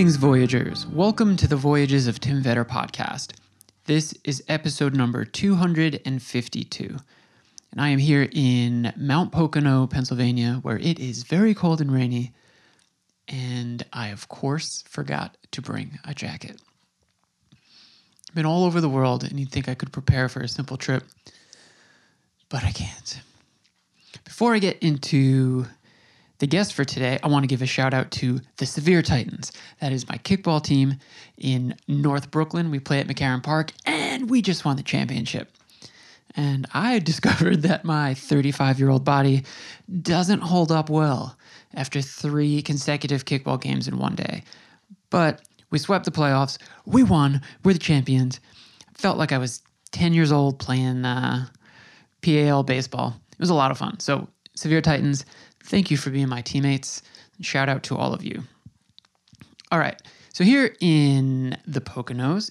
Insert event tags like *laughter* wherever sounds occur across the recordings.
Greetings, Voyagers. Welcome to the Voyages of Tim Vetter podcast. This is episode number 252. And I am here in Mount Pocono, Pennsylvania, where it is very cold and rainy. And I, of course, forgot to bring a jacket. I've been all over the world, and you'd think I could prepare for a simple trip, but I can't. Before I get into the guest for today, I want to give a shout out to the Severe Titans. That is my kickball team in North Brooklyn. We play at McCarren Park, and we just won the championship. And I *laughs* discovered that my 35 year old body doesn't hold up well after three consecutive kickball games in one day. But we swept the playoffs. We won. We're the champions. Felt like I was 10 years old playing uh, PAL baseball. It was a lot of fun. So, Severe Titans, thank you for being my teammates. Shout out to all of you. All right. So, here in the Poconos,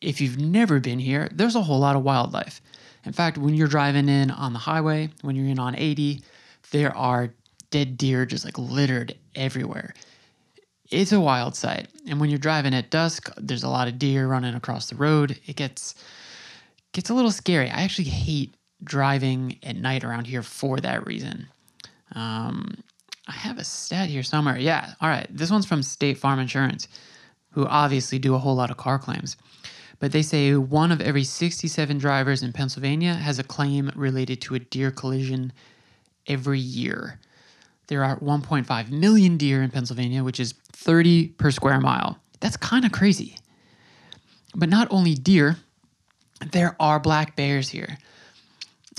if you've never been here, there's a whole lot of wildlife. In fact, when you're driving in on the highway, when you're in on 80, there are dead deer just like littered everywhere. It's a wild sight. And when you're driving at dusk, there's a lot of deer running across the road. It gets gets a little scary. I actually hate driving at night around here for that reason. Um, I have a stat here somewhere. Yeah, all right. This one's from State Farm Insurance, who obviously do a whole lot of car claims. But they say one of every 67 drivers in Pennsylvania has a claim related to a deer collision every year. There are 1.5 million deer in Pennsylvania, which is 30 per square mile. That's kind of crazy. But not only deer, there are black bears here.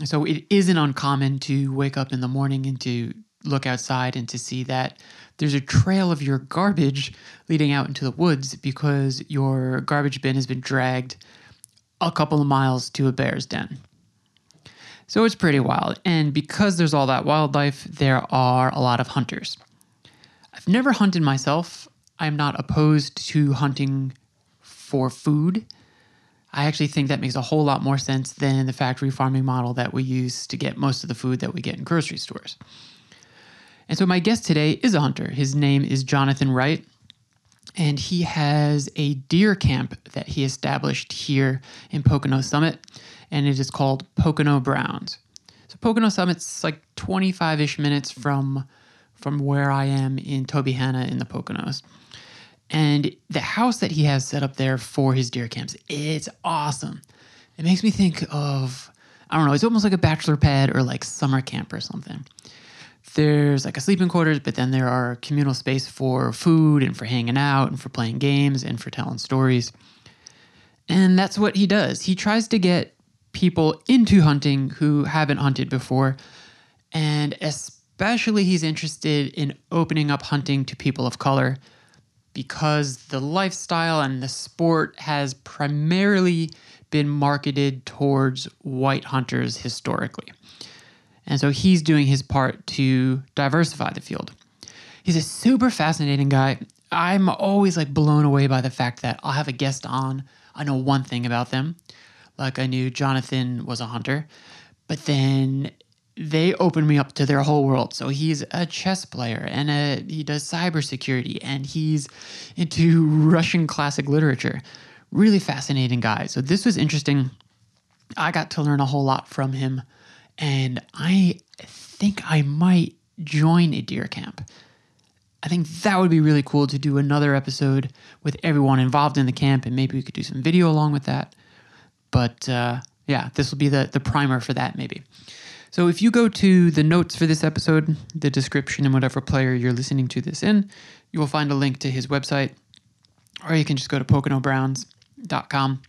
So it isn't uncommon to wake up in the morning and to look outside and to see that there's a trail of your garbage leading out into the woods because your garbage bin has been dragged a couple of miles to a bear's den. So it's pretty wild. And because there's all that wildlife, there are a lot of hunters. I've never hunted myself. I'm not opposed to hunting for food. I actually think that makes a whole lot more sense than the factory farming model that we use to get most of the food that we get in grocery stores. And so my guest today is a hunter. His name is Jonathan Wright, and he has a deer camp that he established here in Pocono Summit, and it is called Pocono Browns. So Pocono Summit's like 25-ish minutes from from where I am in Tobyhanna in the Poconos. And the house that he has set up there for his deer camps, it's awesome. It makes me think of, I don't know, it's almost like a bachelor pad or like summer camp or something. There's like a sleeping quarters, but then there are communal space for food and for hanging out and for playing games and for telling stories. And that's what he does. He tries to get people into hunting who haven't hunted before. And especially, he's interested in opening up hunting to people of color because the lifestyle and the sport has primarily been marketed towards white hunters historically. And so he's doing his part to diversify the field. He's a super fascinating guy. I'm always like blown away by the fact that I'll have a guest on. I know one thing about them. Like I knew Jonathan was a hunter, but then they opened me up to their whole world. So he's a chess player and a, he does cybersecurity and he's into Russian classic literature. Really fascinating guy. So this was interesting. I got to learn a whole lot from him and I think I might join a deer camp. I think that would be really cool to do another episode with everyone involved in the camp, and maybe we could do some video along with that. But uh, yeah, this will be the, the primer for that, maybe. So if you go to the notes for this episode, the description, and whatever player you're listening to this in, you will find a link to his website, or you can just go to poconobrowns.com.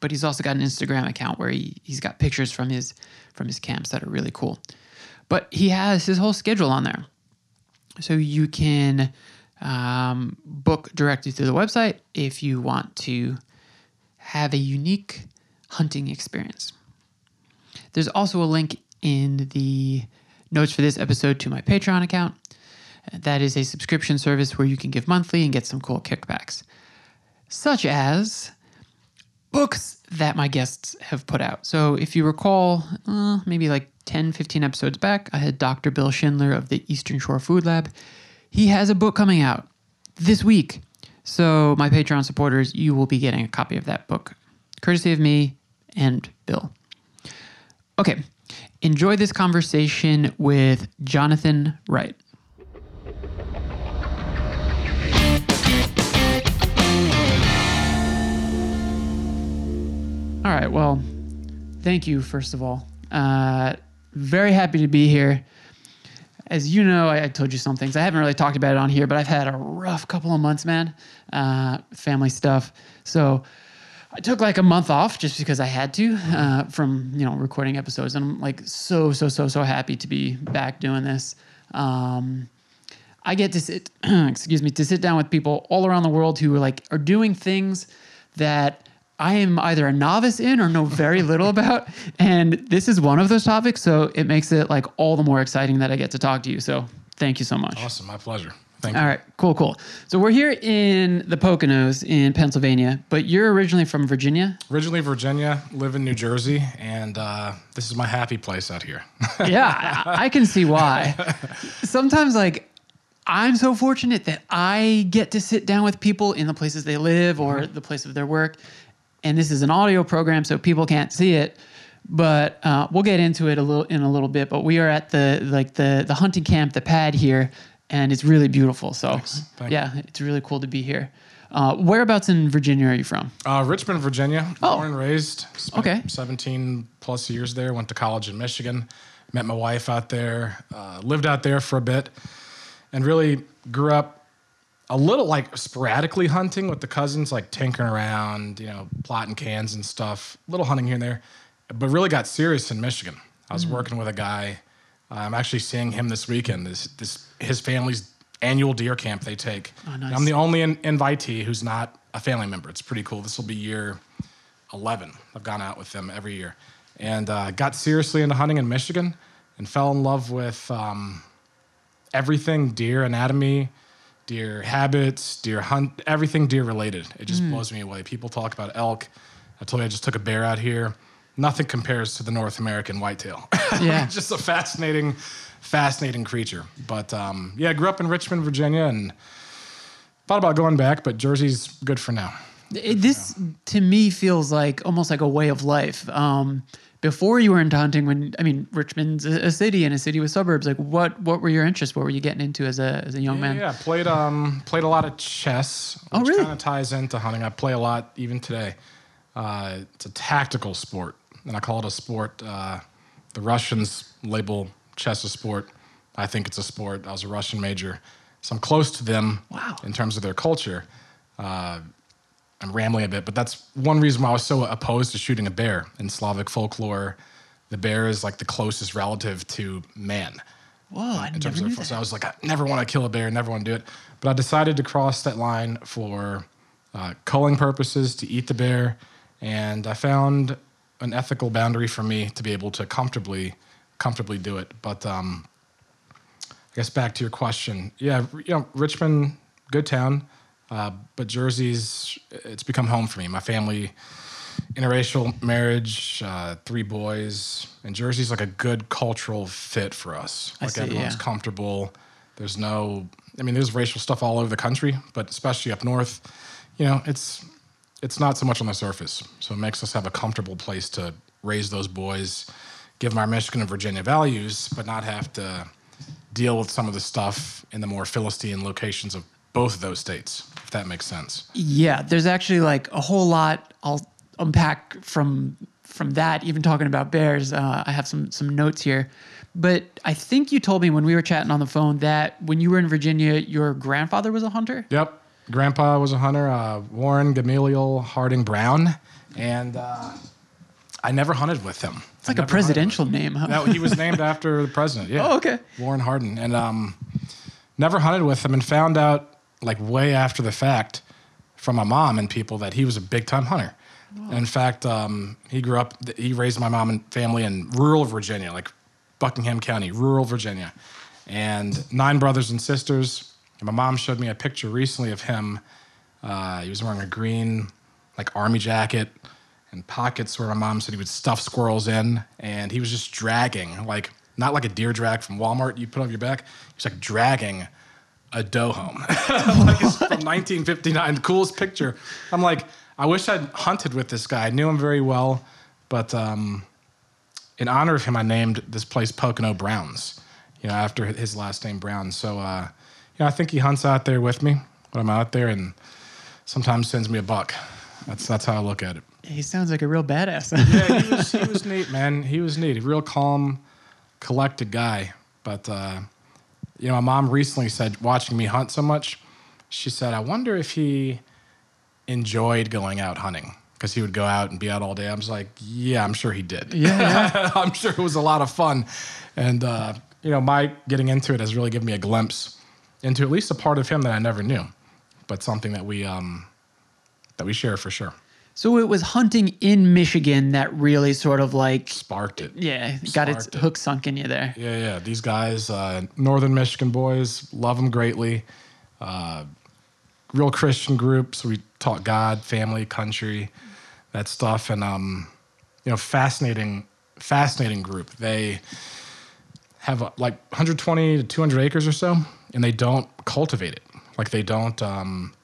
But he's also got an Instagram account where he, he's got pictures from his from his camps that are really cool. But he has his whole schedule on there. So you can um, book directly through the website if you want to have a unique hunting experience. There's also a link in the notes for this episode to my Patreon account. That is a subscription service where you can give monthly and get some cool kickbacks, such as books that my guests have put out. So if you recall, uh, maybe like 10, 15 episodes back, I had Dr. Bill Schindler of the Eastern Shore Food Lab. He has a book coming out this week. So, my Patreon supporters, you will be getting a copy of that book, courtesy of me and Bill. Okay, enjoy this conversation with Jonathan Wright. All right, well, thank you, first of all. Uh, very happy to be here. As you know, I, I told you some things. I haven't really talked about it on here, but I've had a rough couple of months, man. Uh, family stuff. So I took like a month off just because I had to uh, from you know recording episodes, and I'm like so so so so happy to be back doing this. Um, I get to sit, *clears throat* excuse me, to sit down with people all around the world who are like are doing things that I am either a novice in or know very *laughs* little about. And this is one of those topics. So it makes it like all the more exciting that I get to talk to you. So thank you so much. Awesome. My pleasure. Thank you. All right, cool, cool. So we're here in the Poconos in Pennsylvania, but you're originally from Virginia. Originally Virginia, live in New Jersey, and uh, this is my happy place out here. *laughs* yeah, I, I can see why. Sometimes, like, I'm so fortunate that I get to sit down with people in the places they live or the place of their work. And this is an audio program, so people can't see it. But uh, we'll get into it a little in a little bit. But we are at the like the the hunting camp, the pad here, and it's really beautiful. So yeah, it's really cool to be here. Uh, whereabouts in Virginia are you from? Uh, Richmond, Virginia, Oh. born and raised. Okay. 17 plus years there. Went to college in Michigan. Met my wife out there. Uh, lived out there for a bit, and really grew up a little like sporadically hunting with the cousins, like tinkering around, you know, plotting cans and stuff. Little hunting here and there, but really got serious in Michigan. I was working with a guy. Uh, I'm actually seeing him this weekend. This this his family's annual deer camp they take. Oh, nice. I'm the only in, invitee who's not a family member. It's pretty cool. This will be year 11. I've gone out with them every year, and uh, got seriously into hunting in Michigan, and fell in love with um, everything deer anatomy, deer habits, deer hunt, everything deer related. It just blows me away. People talk about elk. I told you I just took a bear out here. Nothing compares to the North American whitetail. *laughs* Yeah. just a fascinating, fascinating creature. But um, yeah, I grew up in Richmond, Virginia, and thought about going back, but Jersey's good for now. It- this to me feels like almost like a way of life. Um, before you were into hunting, when I mean Richmond's a, a city and a city with suburbs, like what what were your interests? What were you getting into as a as a young man? Yeah, played um played a lot of chess, Oh, which really? kind of ties into hunting. I play a lot even today. Uh, it's a tactical sport, and I call it a sport. Uh, the Russians label chess a sport. I think it's a sport. I was a Russian major, so I'm close to them Wow. in terms of their culture. Uh, I'm rambling a bit, but that's one reason why I was so opposed to shooting a bear. In Slavic folklore, the bear is like the closest relative to man Whoa, I in terms knew of that. so I was like, I never want to kill a bear, never want to do it. But I decided to cross that line for uh, culling purposes to eat the bear, and I found an ethical boundary for me to be able to comfortably comfortably do it. But um, I guess back to your question, yeah, you know, Richmond, good town, uh, but Jersey's it's become home for me. My family interracial marriage, uh, three boys, and Jersey's like a good cultural fit for us. I Like see, everyone's yeah. comfortable. There's no, I mean, there's racial stuff all over the country, but especially up north, you know, it's it's not so much on the surface. So it makes us have a comfortable place to raise those boys, give them our Michigan and Virginia values, but not have to deal with some of the stuff in the more Philistine locations of both of those states, if that makes sense. Yeah, there's actually like a whole lot I'll unpack from from that. Even talking about bears, uh, I have some some notes here. But I think you told me when we were chatting on the phone that when you were in Virginia, your grandfather was a hunter. Yep. Grandpa was a hunter, uh, Warren Gamaliel Harding Brown, and uh, I never hunted with him. It's like a presidential name, huh? No, he was named *laughs* after the president. Yeah. Oh, okay. Warren Harding, and um, never hunted with him, and found out like way after the fact from my mom and people that he was a big time hunter. And in fact, um, he grew up. He raised my mom and family in rural Virginia, like Buckingham County, rural Virginia, and nine brothers and sisters. And my mom showed me a picture recently of him. Uh, he was wearing a green, like army jacket, and pockets where my mom said he would stuff squirrels in, and he was just dragging, like not like a deer drag from Walmart you put on your back. He's like dragging a doe home, *laughs* like it's from 1959. The coolest picture. I'm like, I wish I'd hunted with this guy. I knew him very well, but um, in honor of him, I named this place Pocono Browns. You know, after his last name Brown. So, uh, know, I think he hunts out there with me when I'm out there, and sometimes sends me a buck. That's that's how I look at it. He sounds like a real badass. Yeah, he *laughs* was, he was neat, man. He was neat. A real calm, collected guy. But uh, you know, my mom recently said, watching me hunt so much, she said, I wonder if he enjoyed going out hunting because he would go out and be out all day. I was like, yeah, I'm sure he did. yeah. *laughs* I'm sure it was a lot of fun. And, uh, you know, my getting into it has really given me a glimpse into at least a part of him that I never knew, but something that we, um, that we share for sure. So it was hunting in Michigan that really sort of like, Sparked it. yeah, got its it. hook sunk in you there. Yeah, yeah. These guys, uh, Northern Michigan boys, love them greatly. Uh, real Christian group. So we taught God, family, country, that stuff, and um, you know, fascinating, fascinating group. They have uh, like 120 to 200 acres or so, and they don't cultivate it. Like they don't um,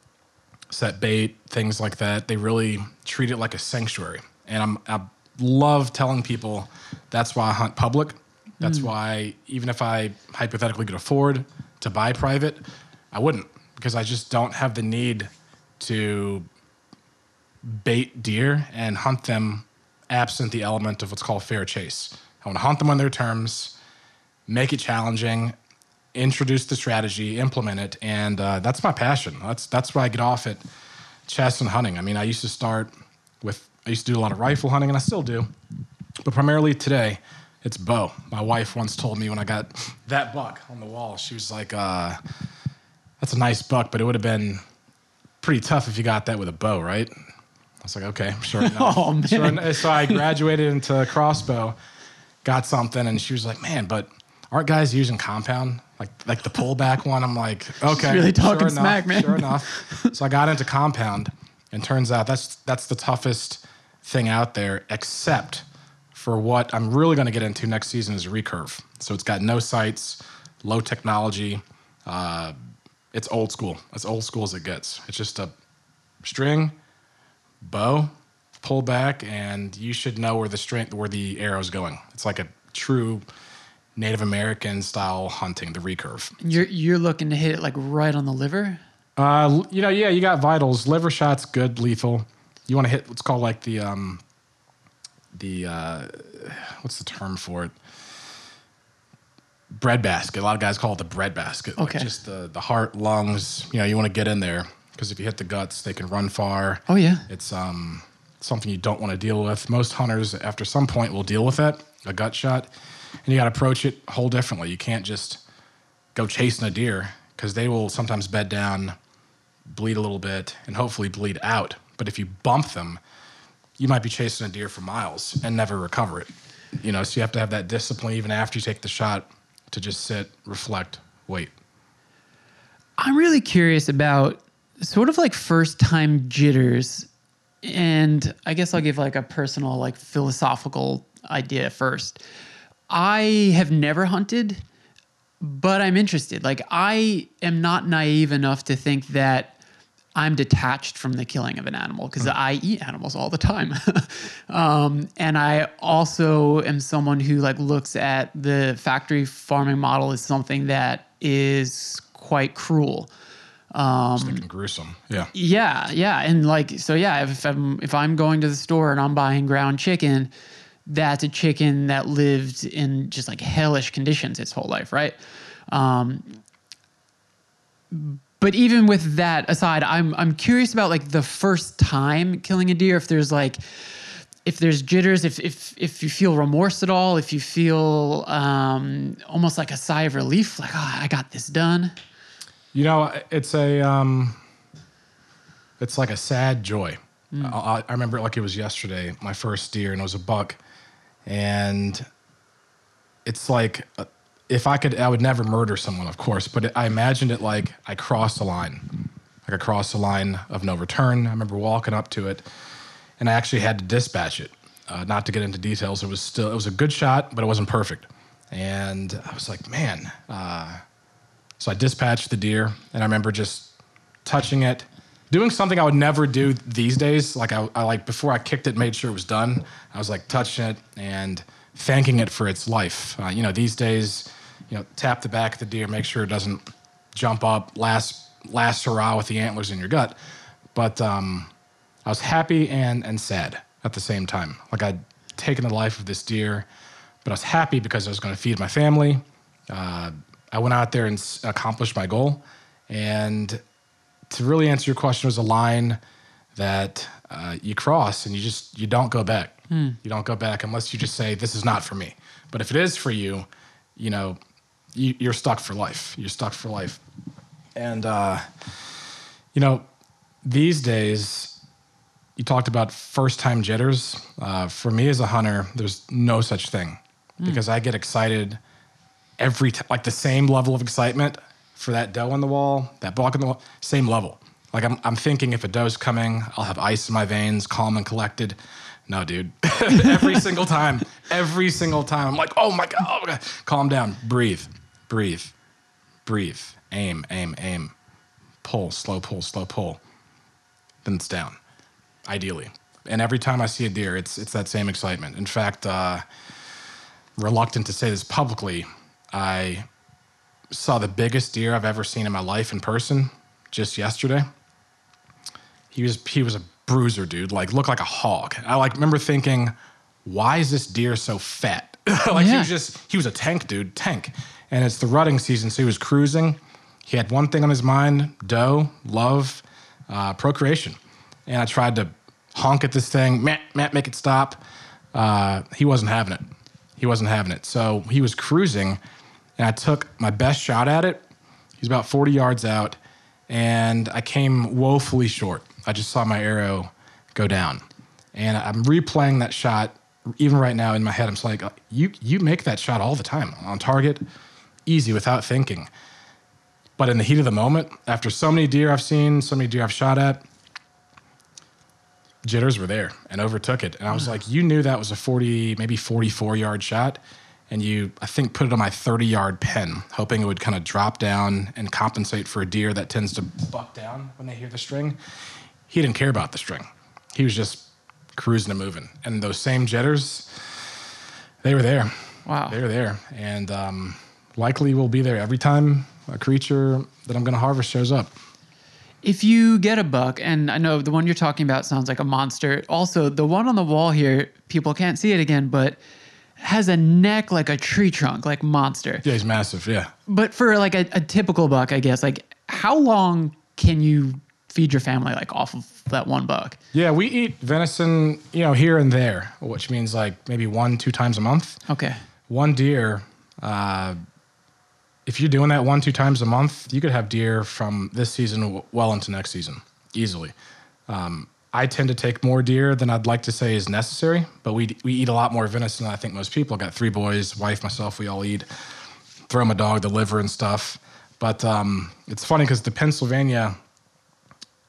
set bait, things like that. They really treat it like a sanctuary. And I'm, I love telling people that's why I hunt public. That's why even if I hypothetically could afford to buy private, I wouldn't because I just don't have the need to bait deer and hunt them absent the element of what's called fair chase. I want to hunt them on their terms, make it challenging, introduce the strategy, implement it, and uh, that's my passion. That's that's where I get off at chess and hunting. I mean, I used to start with I used to do a lot of rifle hunting, and I still do, but primarily today it's bow. My wife once told me when I got that buck on the wall, she was like, uh, "That's a nice buck, but it would have been pretty tough if you got that with a bow, right?" I was like, "Okay, sure *laughs* enough." Oh, man. Sure en- so I graduated into crossbow, got something, and she was like, "Man, but aren't guys using compound like like the pullback one?" I'm like, *laughs* "Okay, really talking sure enough, smack, man. Sure enough." So I got into compound, and turns out that's that's the toughest thing out there, except for what I'm really going to get into next season is recurve. So it's got no sights, low technology. Uh, it's old school. As old school as it gets. It's just a string, bow, pull back, and you should know where the string, where the arrow's going. It's like a true Native American style hunting, the recurve. You're you're looking to hit it like right on the liver. Uh, you know, yeah, you got vitals. Liver shots, good, lethal. You want to hit what's called like the um, the uh, what's the term for it? Bread basket. A lot of guys call it the bread basket. Okay. Like just the the heart, lungs. You know, you want to get in there because if you hit the guts, they can run far. Oh yeah. It's um something you don't want to deal with. Most hunters, after some point, will deal with it. a gut shot, and you got to approach it whole differently. You can't just go chasing a deer because they will sometimes bed down, bleed a little bit, and hopefully bleed out. But if you bump them, you might be chasing a deer for miles and never recover it. You know, so you have to have that discipline even after you take the shot to just sit, reflect, wait. I'm really curious about sort of like first time jitters. And I guess I'll give like a personal, like philosophical idea first. I have never hunted, but I'm interested. Like, I am not naive enough to think that I'm detached from the killing of an animal because I eat animals all the time. *laughs* um, and I also am someone who like looks at the factory farming model as something that is quite cruel. Just thinking gruesome. Yeah. Yeah, yeah, and like so, yeah. If I'm if I'm going to the store and I'm buying ground chicken, that's a chicken that lived in just like hellish conditions its whole life, right? Um, but even with that aside, I'm I'm curious about like the first time killing a deer. If there's like if there's jitters, if if if you feel remorse at all, if you feel um, almost like a sigh of relief, like oh, I got this done. You know, it's a um, it's like a sad joy. I, I remember it like it was yesterday, my first deer, and it was a buck, and it's like uh, if I could, I would never murder someone, of course, but I imagined it like I crossed a line, like I crossed a line of no return. I remember walking up to it, and I actually had to dispatch it. Uh, not to get into details, it was still it was a good shot, but it wasn't perfect. And I was like, man. Uh, so I dispatched the deer, and I remember just touching it, doing something I would never do these days. Like I, I like before I kicked it, made sure it was done. I was like touching it and thanking it for its life. Uh, you know, these days, you know, tap the back of the deer, make sure it doesn't jump up, last last hurrah with the antlers in your gut. But um, I was happy and and sad at the same time. Like I'd taken the life of this deer, but I was happy because I was going to feed my family. Uh, I went out there and accomplished my goal. And to really answer your question, was a line that uh, you cross and you just you don't go back. You don't go back unless you just say this is not for me. But if it is for you, you know, you, you're stuck for life. You're stuck for life. And uh, you know, these days, you talked about first time jitters. Uh, for me as a hunter, there's no such thing because I get excited every time, like the same level of excitement for that doe on the wall, that buck on the wall, same level. Like I'm, I'm thinking if a doe's coming, I'll have ice in my veins, calm and collected. No, dude. *laughs* every single time, every single time, I'm like, oh my god, oh my god. calm down, breathe, breathe, breathe, aim, aim, aim, pull, slow pull, slow pull. Then it's down, ideally. And every time I see a deer, it's it's that same excitement. In fact, uh, reluctant to say this publicly, I saw the biggest deer I've ever seen in my life in person just yesterday. He was he was a bruiser, dude. Like looked like a hog. I like remember thinking, why is this deer so fat? *laughs* like he was just he was a tank, dude, tank. And it's the rutting season, so he was cruising. He had one thing on his mind: doe, love, uh, procreation. And I tried to honk at this thing, Matt, Matt, make it stop. Uh, he wasn't having it. He wasn't having it. So he was cruising, and I took my best shot at it. He's about 40 yards out, and I came woefully short. I just saw my arrow go down, and I'm replaying that shot even right now in my head. I'm just like, you you make that shot all the time on target, easy without thinking. But in the heat of the moment, after so many deer I've seen, so many deer I've shot at, jitters were there and overtook it. And I was like, you knew that was a 40, maybe 44 yard shot. And you, I think, put it on my 30 yard pin, hoping it would kind of drop down and compensate for a deer that tends to buck down when they hear the string. He didn't care about the string. He was just cruising and moving. And those same jitters, they were there. Wow. They were there. And um, likely will be there every time a creature that I'm going to harvest shows up. If you get a buck, and I know the one you're talking about sounds like a monster. Also, the one on the wall here, people can't see it again, but has a neck like a tree trunk, like monster. Yeah, he's massive. Yeah. But for like a, a typical buck, I guess, like how long can you feed your family like off of that one buck? Yeah, we eat venison, you know, here and there, which means like maybe one, two times a month. Okay. One deer, uh, if you're doing that one, two times a month, you could have deer from this season w- well into next season easily. Um, I tend to take more deer than I'd like to say is necessary, but we we eat a lot more venison than I think most people. Got three boys, wife, myself. We all eat. Throw my dog the liver and stuff. But um, it's funny because the Pennsylvania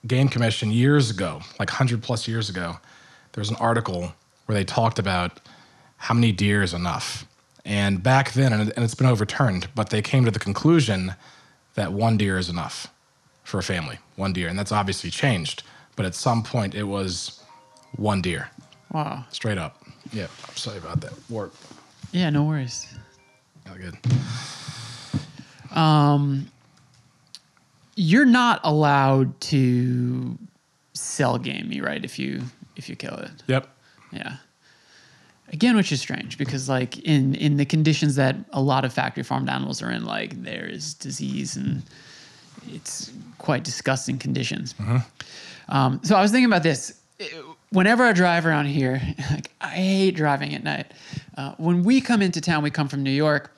Game Commission years ago, like 100 plus years ago, there was an article where they talked about how many deer is enough. And back then, and it's been overturned, but they came to the conclusion that one deer is enough for a family, one deer. And that's obviously changed. But at some point, it was one deer, Wow. straight up. Yeah, I'm sorry about that. Work. Yeah, no worries. All good. Um, you're not allowed to sell game me, right? If you if you kill it. Yep. Yeah. Again, which is strange because like in in the conditions that a lot of factory farmed animals are in, like there is disease and it's quite disgusting conditions. Mm-hmm. Um, so I was thinking about this. Whenever I drive around here, *laughs* like I hate driving at night. Uh, when we come into town, we come from New York.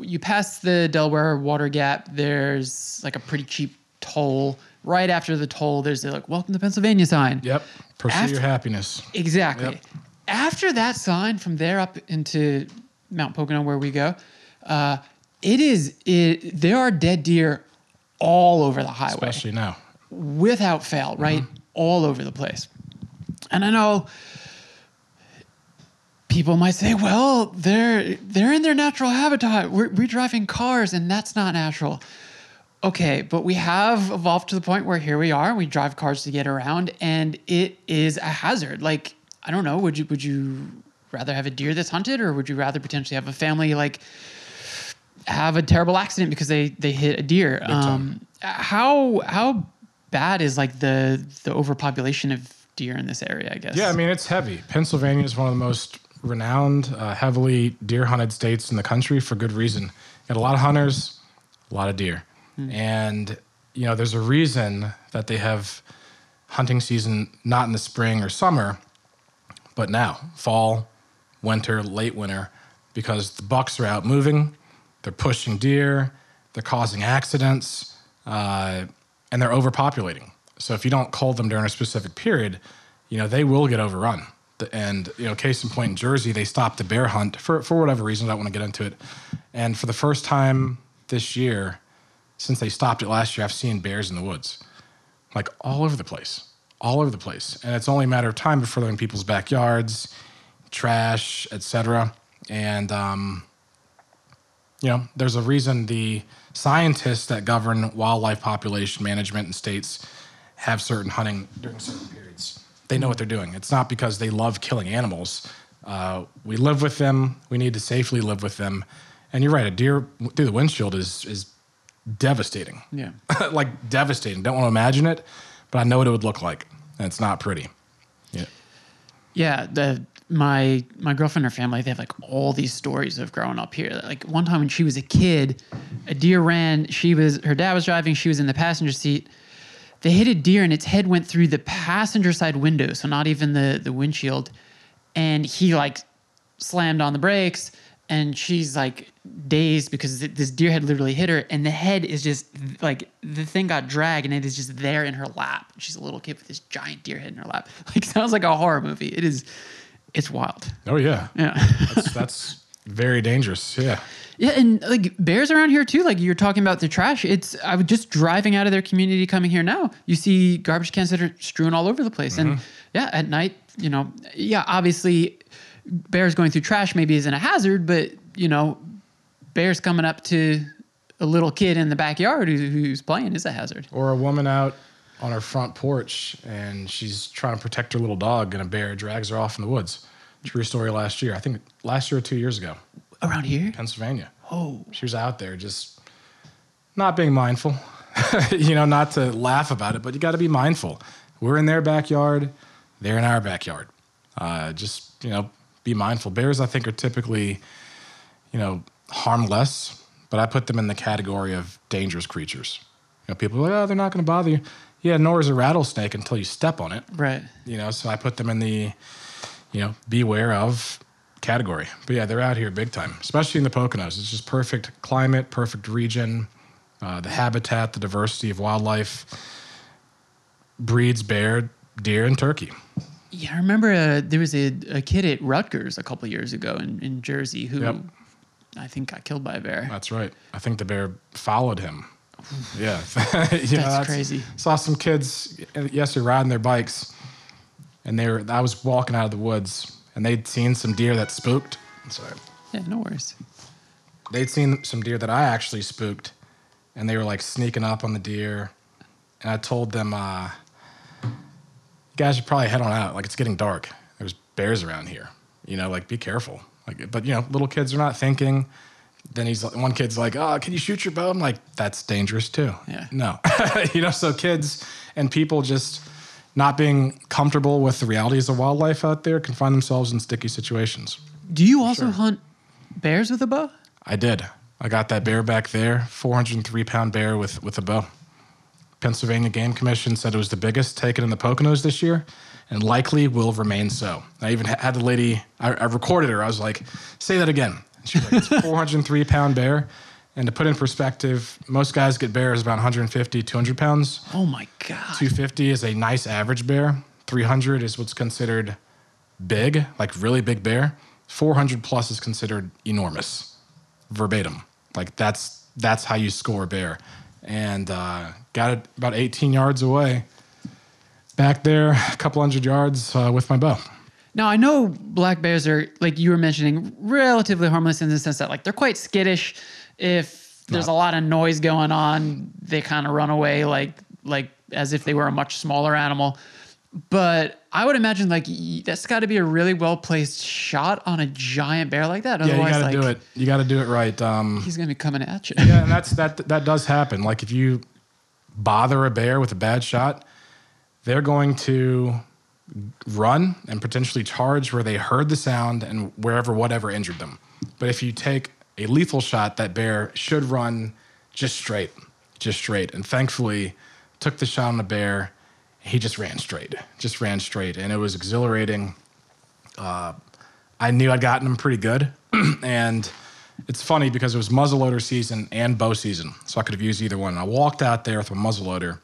You pass the Delaware Water Gap. There's like a pretty cheap toll. Right after the toll, there's a like "Welcome to Pennsylvania" sign. Yep. Pursue After- your happiness. Exactly. Yep. After that sign, from there up into Mount Pocono, where we go, uh, it is it. There are dead deer all over the highway, Especially now. Without fail, right? All over the place. And I know people might say, well, they're they're in their natural habitat. We're, we're driving cars, and that's not natural. Okay, but we have evolved to the point where here we are. We drive cars to get around, and it is a hazard. Like I don't know. Would you would you rather have a deer that's hunted, or would you rather potentially have a family like have a terrible accident because they they hit a deer? Um, how how bad is like the the overpopulation of deer in this area? I guess. Yeah, I mean it's heavy. Pennsylvania is one of the most renowned, uh, heavily deer hunted states in the country for good reason. Got a lot of hunters, a lot of deer, and you know there's a reason that they have hunting season not in the spring or summer, but now fall, winter, late winter, because the bucks are out moving, they're pushing deer, they're causing accidents, uh, and they're overpopulating. So if you don't cull them during a specific period, you know they will get overrun. And you know, case in point, in Jersey, they stopped the bear hunt for for whatever reason. I don't want to get into it. And for the first time this year, since they stopped it last year, I've seen bears in the woods, like all over the place, all over the place. And it's only a matter of time before they're in people's backyards, trash, etc. And um, you know, there's a reason the scientists that govern wildlife population management in states have certain hunting during certain periods. They know what they're doing. It's not because they love killing animals. Uh, we live with them. We need to safely live with them. And you're right. A deer through the windshield is is devastating. Yeah. *laughs* like devastating. Don't want to imagine it, but I know what it would look like, and it's not pretty. Yeah. Yeah, the my my girlfriend and her family they have like all these stories of growing up here. Like one time when she was a kid, a deer ran. She was her dad was driving. She was in the passenger seat. They hit a deer and its head went through the passenger side window, so not even the the windshield. And he like slammed on the brakes, and she's like dazed because th- this deer had literally hit her, and the head is just like the thing got dragged, and it is just there in her lap. She's a little kid with this giant deer head in her lap. *laughs* Like sounds like a horror movie. It is, it's wild. Oh yeah. Yeah. That's, that's very dangerous. Yeah. Yeah, and like bears around here too. Like you're talking about the trash. It's I was just driving out of their community coming here now. You see garbage cans that are strewn all over the place, and mm-hmm. yeah, at night, you know, yeah, obviously, bears going through trash maybe isn't a hazard, but you know, bears coming up to a little kid in the backyard who's playing is a hazard. Or a woman out on her front porch and she's trying to protect her little dog, and a bear drags her off in the woods. True story last year. I think last year or two years ago, Around here, Pennsylvania. oh, She was out there just not being mindful. *laughs* you know, not to laugh about it, but you got to be mindful. We're in their backyard, they're in our backyard. Uh, just, you know, be mindful. Bears, I think, are typically, you know, harmless, but I put them in the category of dangerous creatures. You know, people are like, oh, they're not going to bother you. Yeah, nor is a rattlesnake until you step on it. right. You know, so I put them in the, you know, beware of category. But yeah, they're out here big time, especially in the Poconos. It's just perfect climate, perfect region, uh, the habitat, the diversity of wildlife, breeds bear, deer, and turkey. Yeah, I remember uh, there was a, a kid at Rutgers a couple years ago in, in Jersey who Yep. I think got killed by a bear. That's right. I think the bear followed him. Yeah, *laughs* You know, That's crazy. Saw some kids yesterday riding their bikes, and they were. I was walking out of the woods, and they'd seen some deer that spooked. Sorry. Yeah, no worries. they'd seen some deer that I actually spooked, and they were like sneaking up on the deer. And I told them, uh, "You guys should probably head on out. Like it's getting dark. There's bears around here. You know, like be careful. Like, but you know, little kids are not thinking. Then he's one kid's like, "Oh, can you shoot your bow?" I'm like, "That's dangerous too." Yeah. No, *laughs* you know, so kids and people just not being comfortable with the realities of wildlife out there can find themselves in sticky situations. Do you also hunt bears with a bow? I did. I got that bear back there, 403 pound bear with, with a bow. Pennsylvania Game Commission said it was the biggest taken in the Poconos this year and likely will remain so. I even had the lady, I, I recorded her. I was like, say that again. She's like, *laughs* it's a 403 pound bear. And to put in perspective, most guys get bears about 150, 200 pounds. Oh my god! 250 is a nice average bear. 300 is what's considered big, like really big bear. 400 plus is considered enormous, verbatim. Like that's that's how you score a bear. And uh, got it about 18 yards away. back there a couple hundred yards uh, with my bow. Now I know black bears are like you were mentioning relatively harmless in the sense that like they're quite skittish. If there's a lot of noise going on, they kind of run away like like as if they were a much smaller animal. But I would imagine like that's got to be a really well placed shot on a giant bear like that. Yeah, you got to like do it. You got to do it right. Um, he's gonna be coming at you. yeah, and *laughs* that's that. That does happen. Like if you bother a bear with a bad shot, they're going to run and potentially charge where they heard the sound and wherever whatever injured them. But if you take a lethal shot, that bear should run just straight, just straight. And thankfully, took the shot on the bear. He just ran straight, just ran straight, and it was exhilarating. Uh, I knew I'd gotten him pretty good, *clears throat* and it's funny because it was muzzleloader season and bow season, so I could have used either one. I walked out there with a muzzleloader,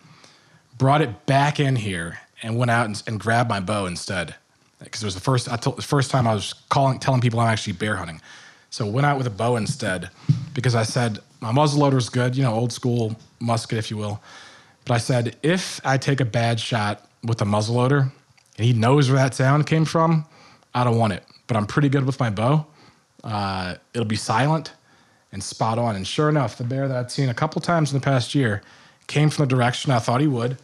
brought it back in here, and went out and, and grabbed my bow instead. Because it was the first I told, the first time I was calling telling people I'm actually bear hunting. So went out with a bow instead because I said my muzzleloader is good, you know, old school musket, if you will. But I said if I take a bad shot with a muzzleloader and he knows where that sound came from, I don't want it. But I'm pretty good with my bow. Uh, it'll be silent and spot on. And sure enough, the bear that I'd seen a couple times in the past year came from the direction I thought he would.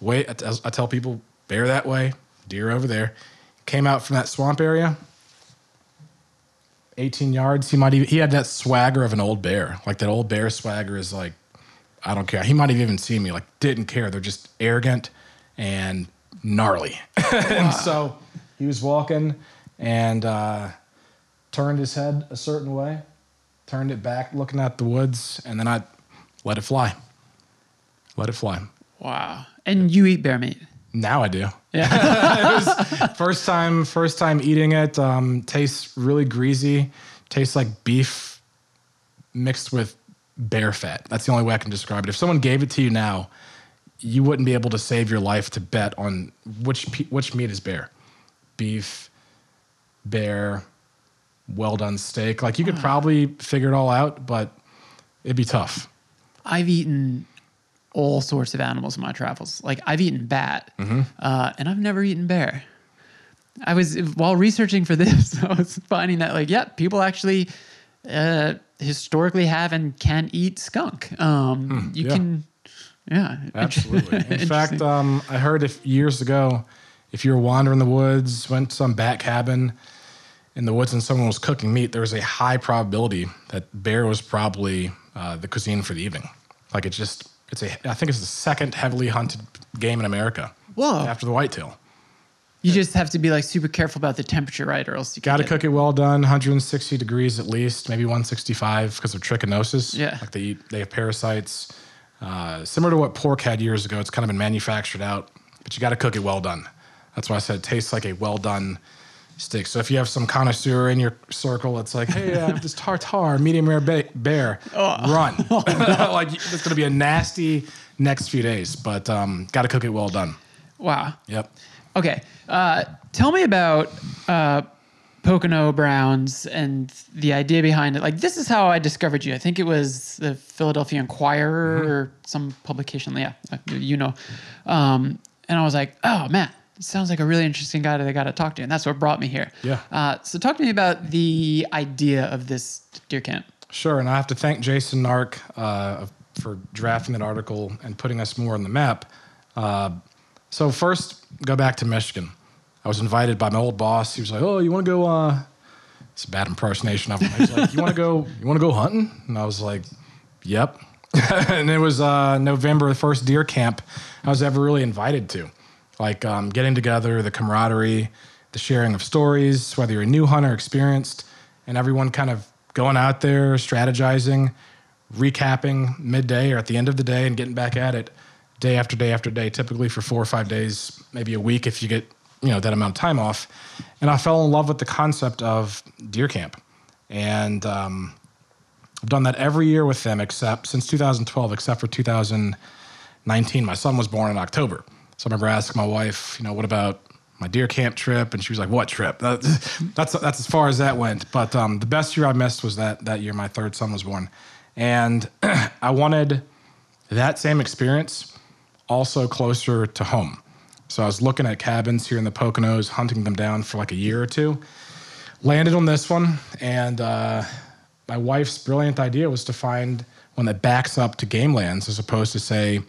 Wait, I t- I tell people, bear that way, deer over there. Came out from that swamp area, 18 yards. He might even, he had that swagger of an old bear. Like that old bear swagger is like, I don't care. He might have even seen me, like, didn't care. They're just arrogant and gnarly. *laughs* and so he was walking and uh, turned his head a certain way, turned it back, looking at the woods, and then I let it fly. Let it fly. Wow. And you eat bear meat. Now I do. Yeah. *laughs* first time, first time eating it. Um, tastes really greasy. Tastes like beef mixed with bear fat. That's the only way I can describe it. If someone gave it to you now, you wouldn't be able to save your life to bet on which which meat is bear, beef, bear, well done steak. Like you could probably figure it all out, but it'd be tough. I've eaten all sorts of animals in my travels. Like I've eaten bat, uh, and I've never eaten bear. I was while researching for *laughs* this, I was finding that like, yeah, people actually uh, historically have and can eat skunk. Um, you yeah. can, yeah, *laughs* Absolutely. In fact, um, I heard if years ago, if you were wandering the woods, went to some back cabin in the woods, and someone was cooking meat, there was a high probability that bear was probably uh, the cuisine for the evening. Like it just, it's a, I think it's the second heavily hunted game in America. Whoa. After the whitetail. you just have to be like super careful about the temperature, right? Or else you Got to cook it well done, 160 degrees at least, maybe 165 because of trichinosis. Yeah. Like they eat, they have parasites. Uh, similar to what pork had years ago. It's kind of been manufactured out, but you got to cook it well done. That's why I said it tastes like a well done steak. So if you have some connoisseur in your circle, it's like, hey, I have this tartar, medium rare ba- bear, run. *laughs* *laughs* like it's going to be a nasty next few days, but um, got to cook it well done. Wow. Yep. Okay. Uh, tell me about uh, Pocono Browns and the idea behind it. Like, this is how I discovered you. I think it was the Philadelphia Inquirer Mm-hmm. or some publication. Yeah, uh, you know. Um, and I was like, oh, man, sounds like a really interesting guy that I got to talk to. And that's what brought me here. Yeah. Uh, so, talk to me about the idea of this deer camp. Sure, and I have to thank Jason Nark uh, for drafting that article and putting us more on the map. Uh, so first, go back to Michigan. I was invited by my old boss. He was like, "Oh, you want to go?" Uh, it's a bad impersonation of him. He's like, "You want to go? You want to go hunting?" And I was like, "Yep." *laughs* and it was uh, November, the first deer camp I was ever really invited to. Like um, getting together, the camaraderie, the sharing of stories, whether you're a new hunter, experienced, and everyone kind of going out there, strategizing, recapping midday or at the end of the day, and getting back at it day after day after day, typically for four or five days, maybe a week if you get you know that amount of time off. And I fell in love with the concept of deer camp, and um, I've done that every year with them, except since 2012, except for 2019. My son was born in October, so I remember asking my wife, you know, what about my deer camp trip? And she was like, "What trip?" That- *laughs* That's that's as far as that went. But um, the best year I missed was that that year my third son was born, and *clears throat* I wanted that same experience also closer to home. So I was looking at cabins here in the Poconos, hunting them down for like a year or two. Landed on this one, and uh, my wife's brilliant idea was to find one that backs up to game lands as opposed to, say,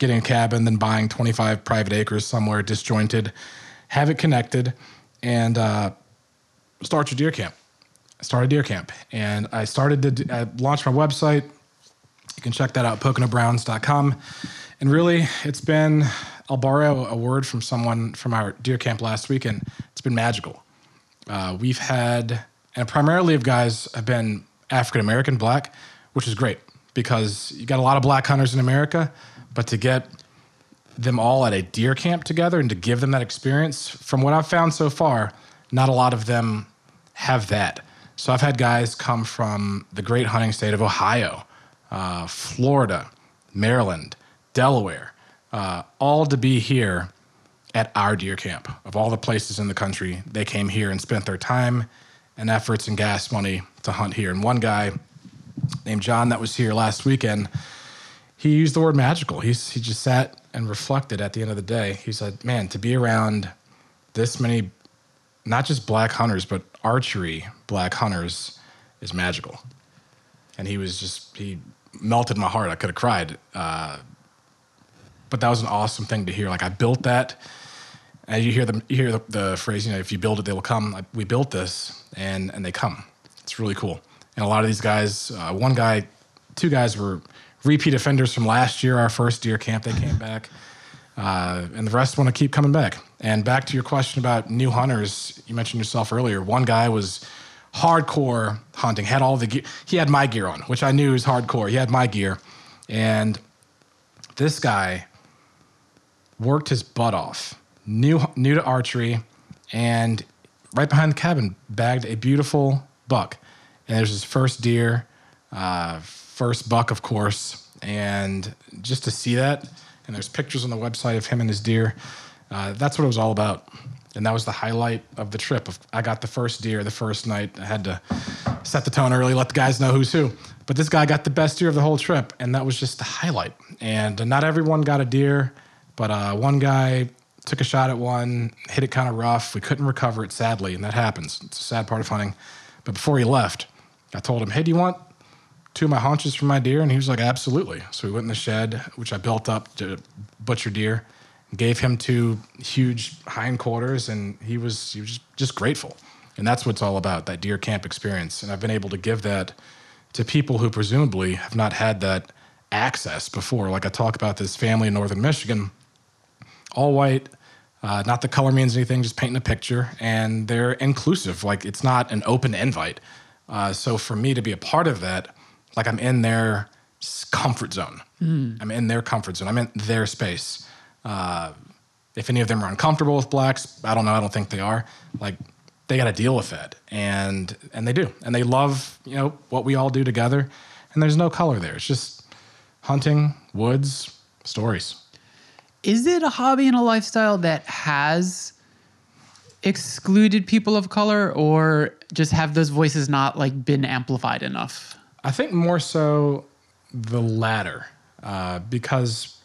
getting a cabin, then buying 25 private acres somewhere disjointed, have it connected, and uh, start your deer camp. I started deer camp, and I started to I launched my website. You can check that out, PoconoBrowns.com. And really, it's been, I'll borrow a word from someone from our deer camp last weekend. It's been magical. Uh, we've had, and primarily of guys have been African American black, which is great because you got a lot of black hunters in America, but to get them all at a deer camp together and to give them that experience, from what I've found so far, not a lot of them have that. So I've had guys come from the great hunting state of Ohio, uh, Florida, Maryland, Delaware, uh, all to be here at our deer camp. Of all the places in the country, they came here and spent their time and efforts and gas money to hunt here. And one guy named John that was here last weekend, he used the word magical. He's, he just sat and reflected at the end of the day. He said, Man, to be around this many, not just black hunters, but archery black hunters is magical. And he was just, he melted my heart. I could have cried. Uh, but that was an awesome thing to hear. Like I built that. And you hear the you hear the, the phrase, you know, if you build it, they will come. Like, we built this, and and they come. It's really cool. And a lot of these guys, uh, one guy, two guys were repeat offenders from last year, our first deer camp. They came back, uh, and the rest want to keep coming back. And back to your question about new hunters, you mentioned yourself earlier. One guy was hardcore hunting, had all the gear. He had my gear on, which I knew was hardcore. He had my gear, and this guy worked his butt off. New new to archery, and right behind the cabin bagged a beautiful buck. And there's his first deer, uh, first buck, of course. And just to see that, and there's pictures on the website of him and his deer. Uh, that's what it was all about. And that was the highlight of the trip. I got the first deer the first night. I had to set the tone early, let the guys know who's who. But this guy got the best deer of the whole trip, and that was just the highlight. And not everyone got a deer, but uh, one guy took a shot at one, hit it kind of rough. We couldn't recover it, sadly, and that happens. It's a sad part of hunting. But before he left, I told him, "Hey, do you want two of my haunches for my deer?" And he was like, "Absolutely." So we went in the shed, which I built up to butcher deer, gave him two huge hindquarters, and he was he was just, grateful. And that's what it's all about that deer camp experience. And I've been able to give that to people who presumably have not had that access before. Like I talk about this family in northern Michigan, all white. Uh, not the color means anything, just painting a picture, and they're inclusive. Like it's not an open invite. Uh, so for me to be a part of that, like I'm in their comfort zone. I'm in their comfort zone. I'm in their space. Uh, if any of them are uncomfortable with blacks, I don't know. I don't think they are. Like they got to deal with that, and and they do, and they love you know what we all do together. And there's no color there. It's just hunting, woods, stories. Is it a hobby and a lifestyle that has excluded people of color or just have those voices not like been amplified enough? I think more so the latter, uh, because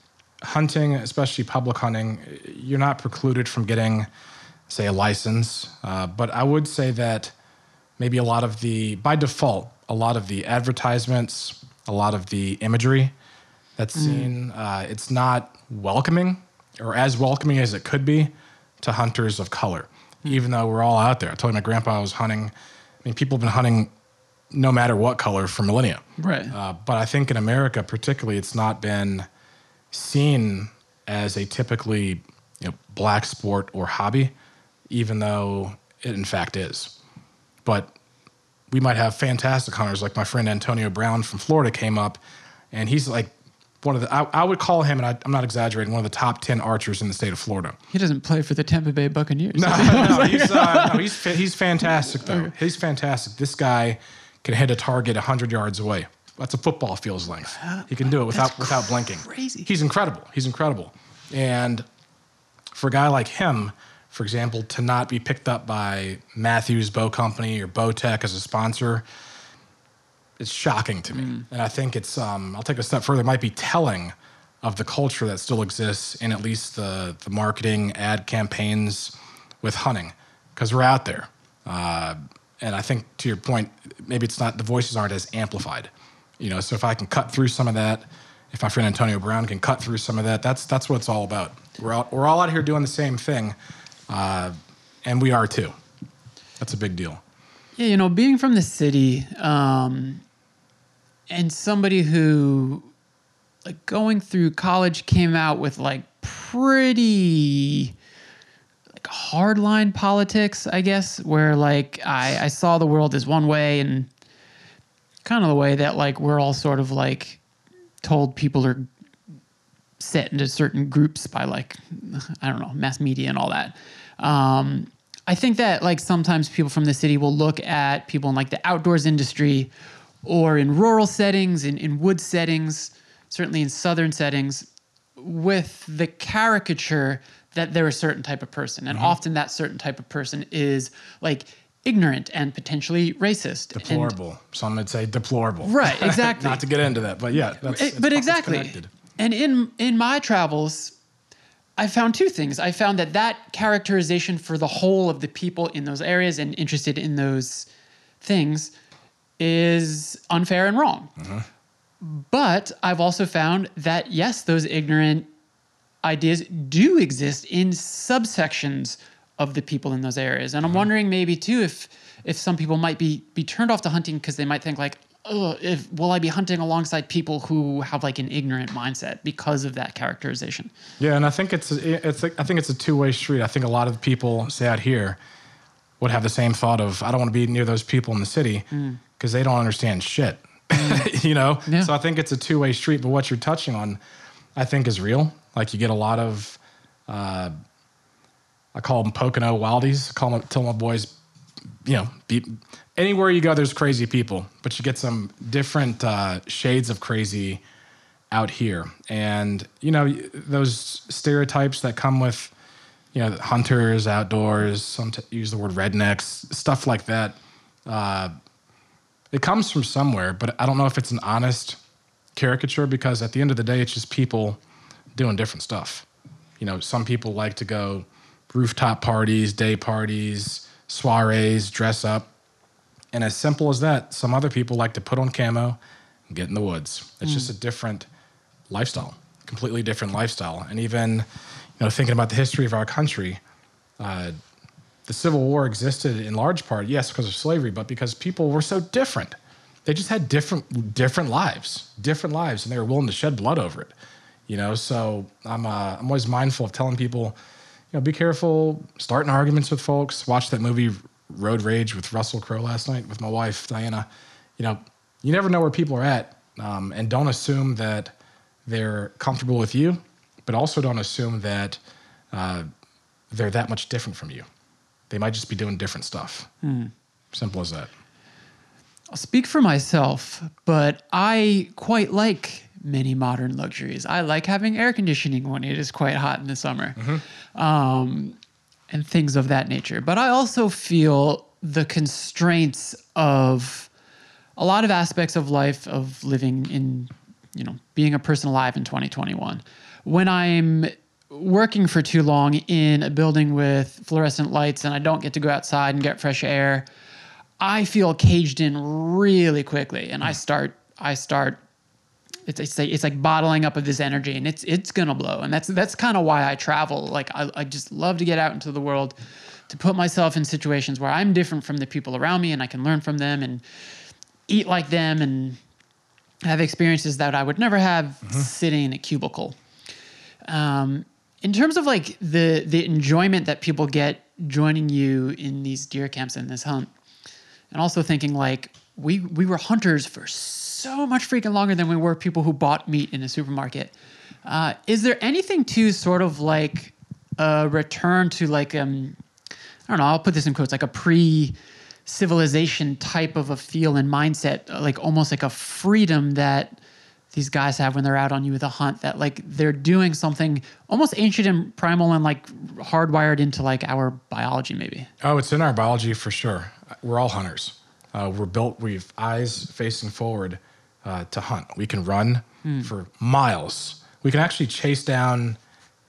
hunting, especially public hunting, you're not precluded from getting, say, a license. Uh, but I would say that maybe a lot of the, by default, a lot of the advertisements, a lot of the imagery that's seen, uh, it's not welcoming or as welcoming as it could be to hunters of color, even though we're all out there. I told you my grandpa was hunting. I mean, people have been hunting no matter what color for millennia. Right. Uh, but I think in America, particularly, it's not been seen as a typically you know, black sport or hobby, even though it in fact is. But we might have fantastic hunters, like my friend Antonio Brown from Florida came up, and he's like one of the, I, I would call him, and I, I'm not exaggerating, one of the top 10 archers in the state of Florida. He doesn't play for the Tampa Bay Buccaneers. No, no, he's, uh, no, he's, he's fantastic, though. *laughs* He's fantastic. This guy can hit a target 100 yards away. That's a football field's length. He can do it without, without blinking. crazy. He's incredible. He's incredible. And for a guy like him, for example, to not be picked up by Mathews Bow Company or Bowtech as a sponsor, it's shocking to me. And I think it's, um, I'll take a step further, it might be telling of the culture that still exists in at least the, the marketing ad campaigns with hunting because we're out there. Uh, and I think to your point, maybe it's not the voices aren't as amplified. You know, so if I can cut through some of that, if my friend Antonio Brown can cut through some of that, that's that's what it's all about. We're out, we're all out here doing the same thing, uh, and we are too. That's a big deal. Yeah, you know, being from the city, um, and somebody who, like, going through college came out with like pretty, hardline politics, I guess, where like I, I saw the world as one way and kind of the way that like we're all sort of like told people are set into certain groups by like I don't know mass media and all that. Um, I think that like sometimes people from the city will look at people in like the outdoors industry or in rural settings, in, in wood settings, certainly in southern settings, with the caricature that they're a certain type of person. And often that certain type of person is like ignorant and potentially racist. And- Deplorable. Some would say deplorable. Right, *laughs* exactly. Not to get into that, but yeah, that's, Eh, but exactly. And in in my travels, I found two things. I found that that characterization for the whole of the people in those areas and interested in those things is unfair and wrong. But I've also found that yes, those ignorant ideas do exist in subsections of the people in those areas. And I'm mm-hmm. wondering maybe too if if some people might be be turned off to hunting because they might think like, oh, if will I be hunting alongside people who have like an ignorant mindset because of that characterization? Yeah, and I think it's it's I think it's a two way street. I think a lot of people say out here would have the same thought of I don't want to be near those people in the city mm. because they don't understand shit. *laughs* Mm. you know, Yeah. so I think it's a two way street. But what you're touching on, I think, is real. Like you get a lot of, uh, I call them Pocono wildies. I call them, tell my boys, you know, be, anywhere you go, there's crazy people, but you get some different uh, shades of crazy out here. And, you know, those stereotypes that come with, you know, hunters, outdoors, some t- use the word rednecks, stuff like that. Uh, it comes from somewhere, but I don't know if it's an honest caricature because at the end of the day, it's just people doing different stuff. You know, some people like to go rooftop parties, day parties, soirees, dress up. And as simple as that, some other people like to put on camo and get in the woods. It's just a different lifestyle, completely different lifestyle. And even, you know, thinking about the history of our country, uh, the Civil War existed in large part, yes, because of slavery, but because people were so different. They just had different different lives, different lives, and they were willing to shed blood over it. You know, so I'm uh, I'm always mindful of telling people, you know, be careful starting arguments with folks. Watch that movie Road Rage with Russell Crowe last night with my wife Diana. You know, you never know where people are at, um, and don't assume that they're comfortable with you, but also don't assume that uh, they're that much different from you. They might just be doing different stuff. Simple as that. I'll speak for myself, but I quite like many modern luxuries. I like having air conditioning when it is quite hot in the summer, um, and things of that nature. But I also feel the constraints of a lot of aspects of life of living in, you know, being a person alive in 2021. When I'm working for too long in a building with fluorescent lights and I don't get to go outside and get fresh air, I feel caged in really quickly, and I start I start it's it's like, it's like bottling up of this energy, and it's it's gonna blow, and that's that's kind of why I travel. Like I I just love to get out into the world, to put myself in situations where I'm different from the people around me, and I can learn from them and eat like them and have experiences that I would never have sitting in a cubicle. Um, in terms of like the the enjoyment that people get joining you in these deer camps and this hunt, and also thinking like we we were hunters for so much freaking longer than we were people who bought meat in a supermarket. Uh, is there anything to sort of like a return to like um I don't know I'll put this in quotes like a pre civilization type of a feel and mindset uh, like almost like a freedom that these guys have when they're out on you with a hunt that like they're doing something almost ancient and primal and like hardwired into like our biology maybe Oh, it's in our biology for sure. We're all hunters. Uh, we're built. We've eyes facing forward uh, to hunt. We can run for miles we can actually chase down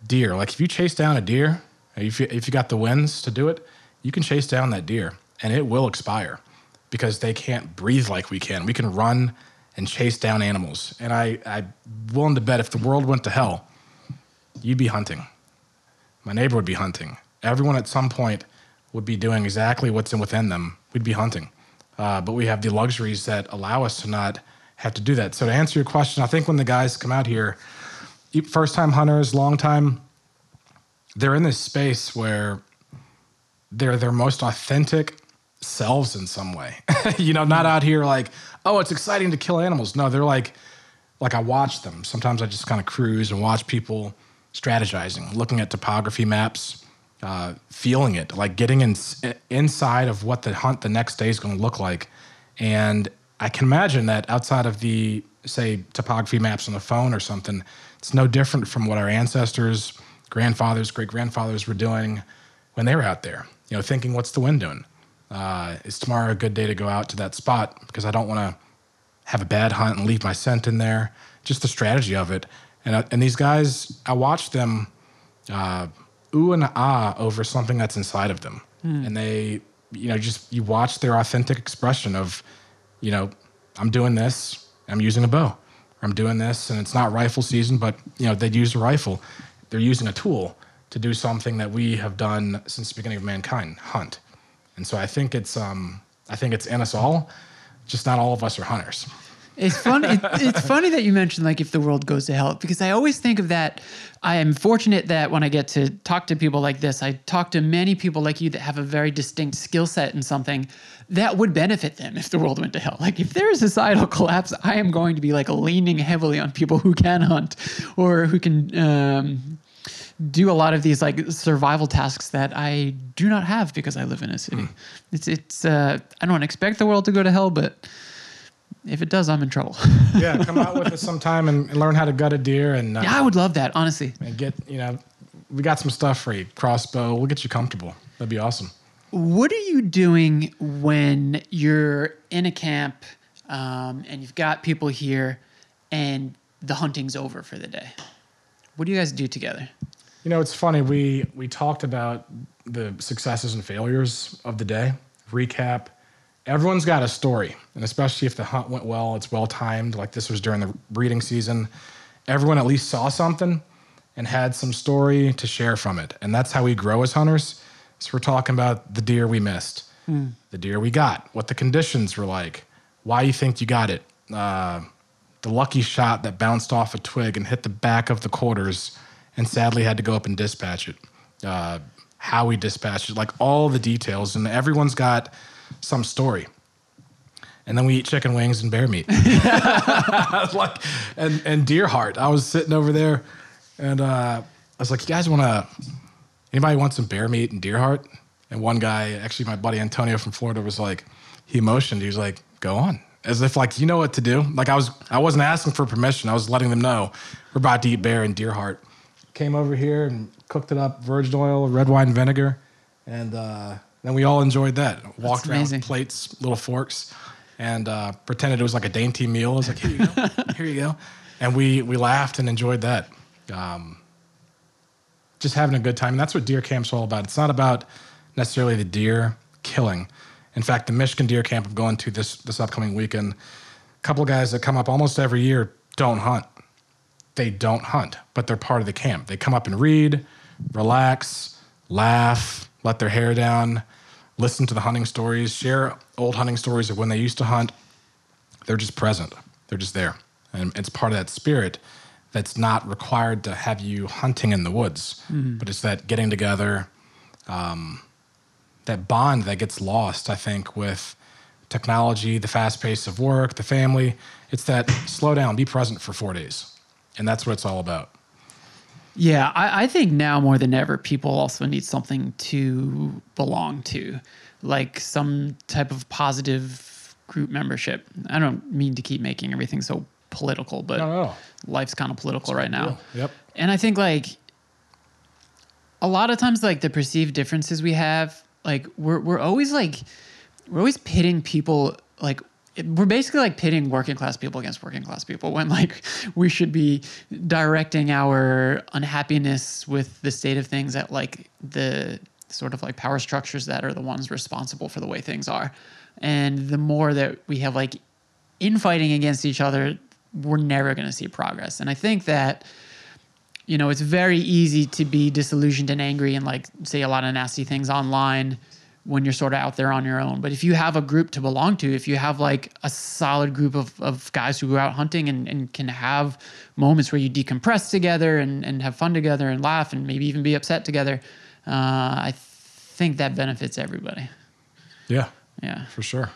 deer. Like if you chase down a deer, if you, if you got the winds to do it, you can chase down that deer and it will expire because they can't breathe like we can. We can run and chase down animals. And I, I'm willing to bet if the world went to hell, you'd be hunting. My neighbor would be hunting. Everyone at some point would be doing exactly what's in within them. We'd be hunting. Uh, but we have the luxuries that allow us to not have to do that. So to answer your question, I think when the guys come out here, first time hunters, long time, they're in this space where they're their most authentic selves in some way. *laughs* you know, not out here like, oh, it's exciting to kill animals. No, they're like, like I watch them. Sometimes I just kind of cruise and watch people strategizing, looking at topography maps, uh, feeling it, like getting in, inside of what the hunt the next day is going to look like. And I can imagine that outside of the, say, topography maps on the phone or something, it's no different from what our ancestors, grandfathers, great grandfathers were doing when they were out there, you know, thinking, what's the wind doing? Uh, is tomorrow a good day to go out to that spot? Because I don't want to have a bad hunt and leave my scent in there. Just the strategy of it. And, uh, and these guys, I watch them uh, ooh and ah over something that's inside of them. Mm. And they, you know, just you watch their authentic expression of, you know, I'm doing this, I'm using a bow. I'm doing this, and it's not rifle season, but you know, they'd use a rifle. They're using a tool to do something that we have done since the beginning of mankind, hunt. And so I think it's um, I think it's in us all, just not all of us are hunters. It's funny. It, it's funny that you mentioned like if the world goes to hell because I always think of that. I am fortunate that when I get to talk to people like this, I talk to many people like you that have a very distinct skill set in something that would benefit them if the world went to hell. Like if there's societal collapse, I am going to be like leaning heavily on people who can hunt or who can. Um, do a lot of these like survival tasks that I do not have because I live in a city. Mm. It's it's uh, I don't expect the world to go to hell, but if it does, I'm in trouble. *laughs* yeah, come out with *laughs* us sometime and learn how to gut a deer. And uh, yeah, I would love that, honestly. And get you know, we got some stuff for you. Crossbow, we'll get you comfortable. That'd be awesome. What are you doing when you're in a camp um, and you've got people here and the hunting's over for the day? What do you guys do together? You know, it's funny. We we talked about the successes and failures of the day. Recap everyone's got a story, and especially if the hunt went well, it's well timed. Like this was during the breeding season, everyone at least saw something and had some story to share from it, and that's how we grow as hunters. So we're talking about the deer we missed, mm. the deer we got, what the conditions were like, why you think you got it, uh, the lucky shot that bounced off a twig and hit the back of the quarters, and sadly had to go up and dispatch it. Uh, how we dispatched it, like all the details, and everyone's got some story. And then we eat chicken wings and bear meat. *laughs* *laughs* like, and, and deer heart. I was sitting over there and uh, I was like, you guys want to, anybody want some bear meat and deer heart? And one guy, actually my buddy Antonio from Florida was like, he motioned, he was like, go on. As if like, you know what to do. Like I was, I wasn't asking for permission. I was letting them know we're about to eat bear and deer heart. Came over here and cooked it up, virgin oil, red wine vinegar. And uh, then we all enjoyed that. Walked around with plates, little forks, and uh, pretended it was like a dainty meal. I was like, here you go, *laughs* here you go. And we, we laughed and enjoyed that. Um, just having a good time. And that's what deer camp's all about. It's not about necessarily the deer killing. In fact, the Michigan deer camp I'm going to this, this upcoming weekend, a couple of guys that come up almost every year don't hunt. They don't hunt, but they're part of the camp. They come up and read, relax, laugh, let their hair down, listen to the hunting stories, share old hunting stories of when they used to hunt. They're just present. They're just there. And it's part of that spirit that's not required to have you hunting in the woods, mm-hmm. but it's that getting together, um, that bond that gets lost, I think, with technology, the fast pace of work, the family. It's that slow down, be present for four days. And that's what it's all about. Yeah, I, I, think now more than ever, people also need something to belong to, like some type of positive group membership. I don't mean to keep making everything so political, but no, no. life's kind of political right now. Yep. And I think like a lot of times, like the perceived differences we have, like we're we're always like we're always pitting people like we're basically like pitting working class people against working class people when like we should be directing our unhappiness with the state of things at like the sort of like power structures that are the ones responsible for the way things are. And the more that we have like infighting against each other, we're never going to see progress. And I think that you know, it's very easy to be disillusioned and angry and like say a lot of nasty things online when you're sort of out there on your own. But if you have a group to belong to, if you have like a solid group of, of guys who go out hunting and, and can have moments where you decompress together and, and have fun together and laugh and maybe even be upset together, uh, I think that benefits everybody. Yeah, Yeah. for sure.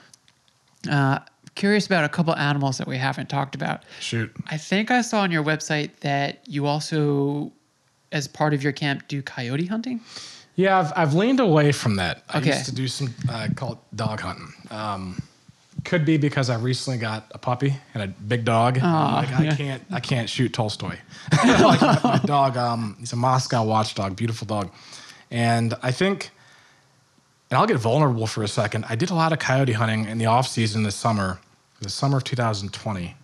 Uh, curious about a couple animals that we haven't talked about. Shoot. I think I saw on your website that you also, as part of your camp, do coyote hunting. Yeah, I've, I've leaned away from that. I Okay. used to do some, uh, call it dog hunting. Um, could be because I recently got a puppy and a big dog. I'm like, I yeah. can't, I can't shoot Tolstoy. *laughs* *laughs* like my, my dog, um, he's a Moscow watchdog, beautiful dog, and I think, and I'll get vulnerable for a second. I did a lot of coyote hunting in the off season this summer, the summer of 2020,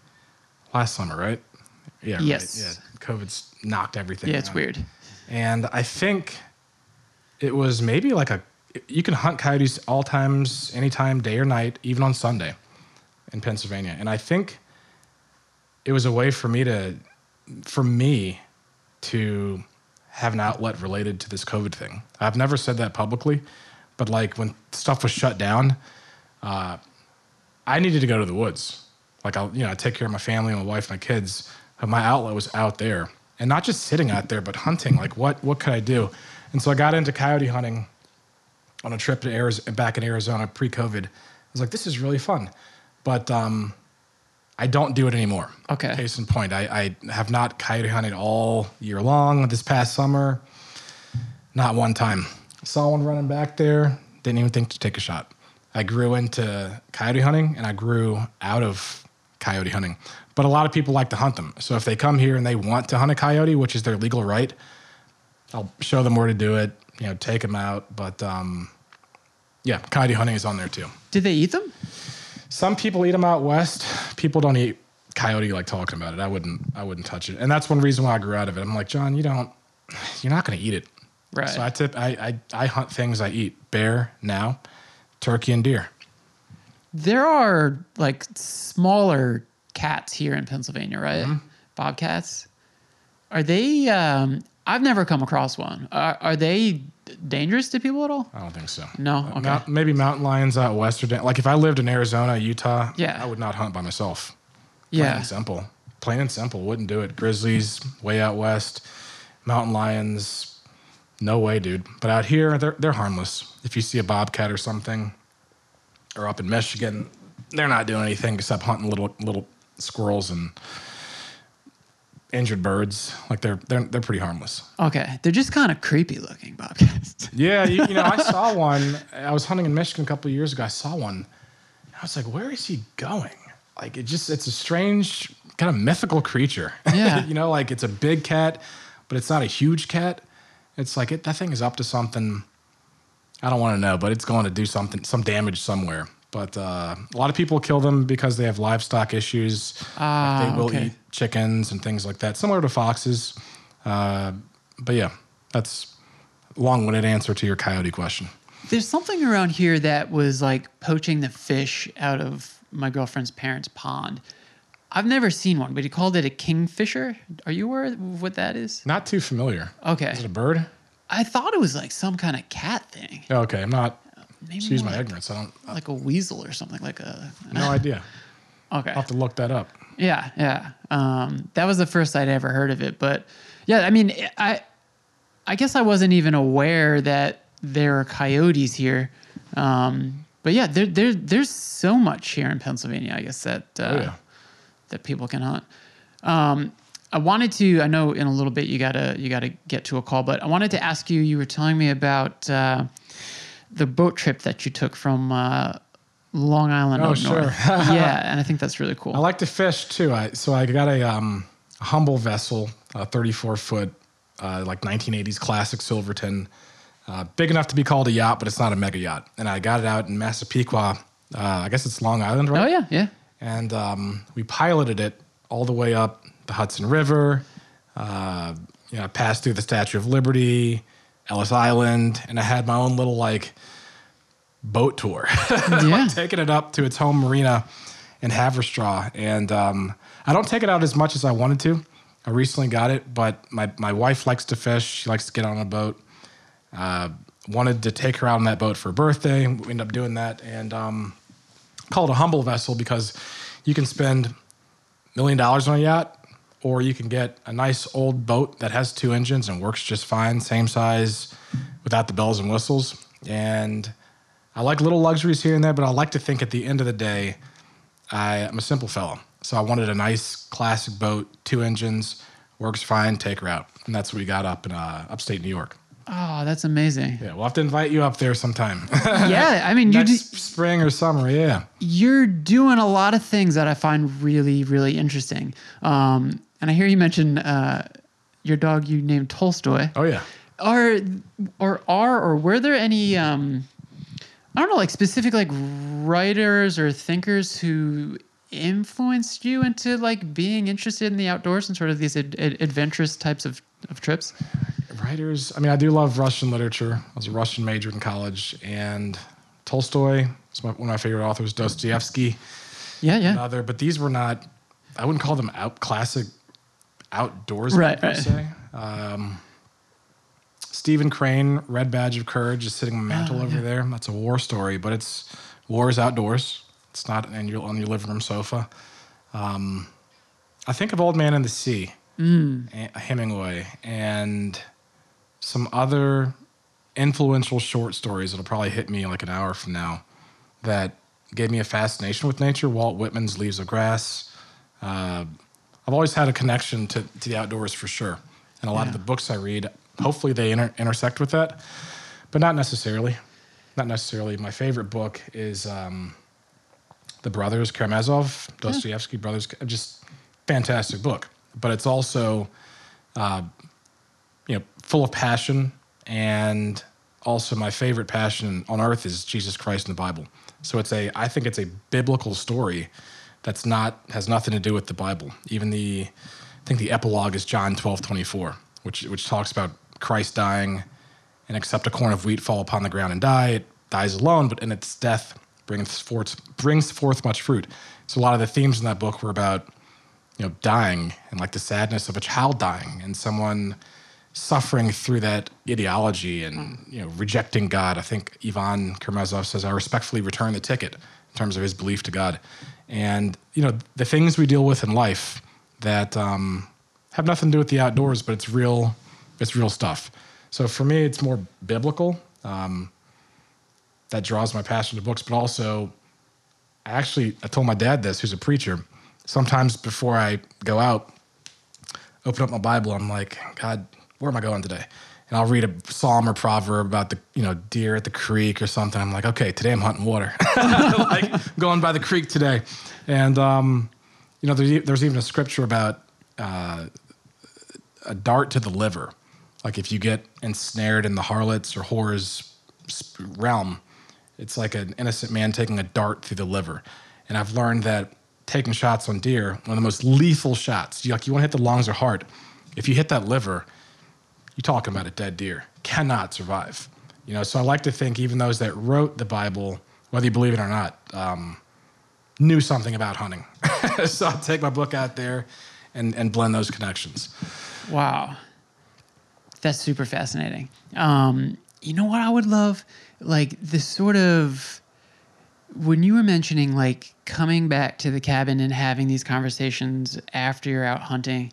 last summer, right? Yeah. Yes. Right. Yeah. COVID's knocked everything. Yeah, it's out. weird. And I think it was maybe like a you can hunt coyotes all times, anytime, day or night, even on Sunday in Pennsylvania. And I think it was a way for me to for me to have an outlet related to this COVID thing. I've never said that publicly, but like when stuff was shut down, uh, I needed to go to the woods. Like I'll, you know, I take care of my family, my wife, my kids. But my outlet was out there, and not just sitting out there, but hunting. Like what what could I do? And so I got into coyote hunting on a trip to Arizona, back in Arizona pre-COVID. I was like, this is really fun, but um, I don't do it anymore. Okay. Case in point, I, I have not coyote hunted all year long. This past summer, not one time. Saw one running back there. Didn't even think to take a shot. I grew into coyote hunting and I grew out of coyote hunting. But a lot of people like to hunt them. So if they come here and they want to hunt a coyote, which is their legal right, I'll show them where to do it. You know, take them out. But um, yeah, coyote hunting is on there too. Did they eat them? Some people eat them out west. People don't eat coyote like talking about it. I wouldn't. I wouldn't touch it. And that's one reason why I grew out of it. I'm like, John, you don't. You're not going to eat it. Right. So I tip. I, I I hunt things I eat: bear now, turkey and deer. There are like smaller cats here in Pennsylvania, right? Mm-hmm. Bobcats. Are they? Um, I've never come across one. Are, are they dangerous to people at all? I don't think so. No? Uh, Okay. mount- maybe mountain lions out west are dan- like if I lived in Arizona, Utah. Yeah. I would not hunt by myself. Plain Yeah. and simple. Plain and simple. Wouldn't do it. Grizzlies way out west. Mountain lions. No way, dude. But out here, they're they're harmless. If you see a bobcat or something, or up in Michigan, they're not doing anything except hunting little little squirrels and injured birds. Like they're they're they're pretty harmless. Okay. They're just kind of creepy looking bobcats. *laughs* Yeah, you, you know, I saw one. I was hunting in Michigan a couple of years ago. I saw one. I was like, where is he going? Like, it just, it's a strange, kind of mythical creature. *laughs* Yeah. you know, like it's a big cat, but it's not a huge cat. It's like, it, that thing is up to something. I don't want to know, but it's going to do something, some damage somewhere. But uh, a lot of people kill them because they have livestock issues. Like, Ah, they will okay. eat chickens and things like that, similar to foxes. Uh, but yeah, that's a long-winded answer to your coyote question. There's something around here that was like poaching the fish out of my girlfriend's parents' pond. I've never seen one, but he called it a kingfisher. Are you aware of what that is? Not too familiar. Okay. Is it a bird? I thought it was like some kind of cat thing. Oh, okay, I'm not. Maybe Excuse my like, ignorance. I don't. I like a weasel or something like a. no *laughs* idea. Okay. I'll have to look that up. Yeah, yeah. Um, that was the first I'd ever heard of it, but yeah, I mean, I, I guess I wasn't even aware that there are coyotes here. Um, but yeah, there, there, there's so much here in Pennsylvania. I guess that uh, Oh, yeah. that people can hunt. Um, I wanted to. I know in a little bit you gotta you gotta get to a call, but I wanted to ask you. You were telling me about uh, the boat trip that you took from uh, Long Island Oh, up sure. north. *laughs* yeah, and I think that's really cool. I like to fish too. I so I got a um, humble vessel, a 34 foot, uh, like 1980s classic Silverton, uh, big enough to be called a yacht, but it's not a mega yacht. And I got it out in Massapequa Uh, I guess it's Long Island, right? Oh yeah, yeah. and um, we piloted it all the way up the Hudson River. Uh, you know, passed through the Statue of Liberty, Ellis Island, and I had my own little like boat tour, *laughs* Yeah. taking it up to its home marina in Haverstraw. And um, I don't take it out as much as I wanted to. I recently got it, but my, my wife likes to fish. She likes to get on a boat. Uh, wanted to take her out on that boat for her birthday. We ended up doing that. And um, call it a humble vessel because you can spend million dollars on a yacht, or you can get a nice old boat that has two engines and works just fine, same size, without the bells and whistles. And I like little luxuries here and there, but I like to think at the end of the day, I, I'm a simple fellow. So I wanted a nice classic boat, two engines, works fine, take her out. And that's what we got up in uh, upstate New York. Oh, that's amazing. Yeah, we'll have to invite you up there sometime. *laughs* yeah, I mean, you do, spring or summer, yeah. you're doing a lot of things that I find really, really interesting. Um, and I hear you mention uh, your dog you named Tolstoy. Oh, yeah. Are or are or were there any um, I don't know, like specific like writers or thinkers who influenced you into like being interested in the outdoors and sort of these ad- ad- adventurous types of, of trips? writers i mean i do love russian literature i was a russian major in college and tolstoy is my, one of my favorite authors dostoevsky Yeah, yeah. another but these were not i wouldn't call them out classic outdoors Right, per right. se um, stephen crane red badge of courage is sitting on the mantle over there that's a war story but it's war is outdoors it's not in your, on your living room sofa um, i think of old man in the sea A- hemingway and some other influential short stories that'll probably hit me like an hour from now that gave me a fascination with nature. Walt Whitman's Leaves of Grass. Uh, I've always had a connection to, to the outdoors for sure. And a lot of the books I read, hopefully they inter- intersect with that, but not necessarily. Not necessarily. My favorite book is um, The Brothers Karamazov, Dostoevsky Brothers. Just fantastic book. But it's also uh, you know, full of passion, and also my favorite passion on earth is Jesus Christ in the Bible. So it's a, I think it's a biblical story that's not has nothing to do with the Bible. Even the, I think the epilogue is John twelve twenty four, which which talks about Christ dying, and except a corn of wheat fall upon the ground and die, it dies alone, but in its death brings forth brings forth much fruit. So a lot of the themes in that book were about you know, dying and like the sadness of a child dying and someone suffering through that ideology and you know rejecting God. I think Ivan Karamazov says, "I respectfully return the ticket" in terms of his belief to God, and you know the things we deal with in life that um, have nothing to do with the outdoors, but it's real, it's real stuff. So for me, it's more biblical. Um, that draws my passion to books, but also I actually I told my dad this, who's a preacher. Sometimes before I go out, open up my Bible, I'm like, God, where am I going today? And I'll read a psalm or proverb about the you know deer at the creek or something. I'm like, okay, today I'm hunting water, *laughs* like going by the creek today. And um, you know, there's, there's even a scripture about uh, a dart to the liver. Like if you get ensnared in the harlots or whores realm, it's like an innocent man taking a dart through the liver. And I've learned that taking shots on deer, one of the most lethal shots, you, like you want to hit the lungs or heart. If you hit that liver, you're talking about a dead deer, cannot survive. You know, so I like to think even those that wrote the Bible, whether you believe it or not, um, knew something about hunting. *laughs* so I'll take my book out there and, and blend those connections. Wow. That's super fascinating. Um, you know what I would love? Like this sort of when you were mentioning like coming back to the cabin and having these conversations after you're out hunting,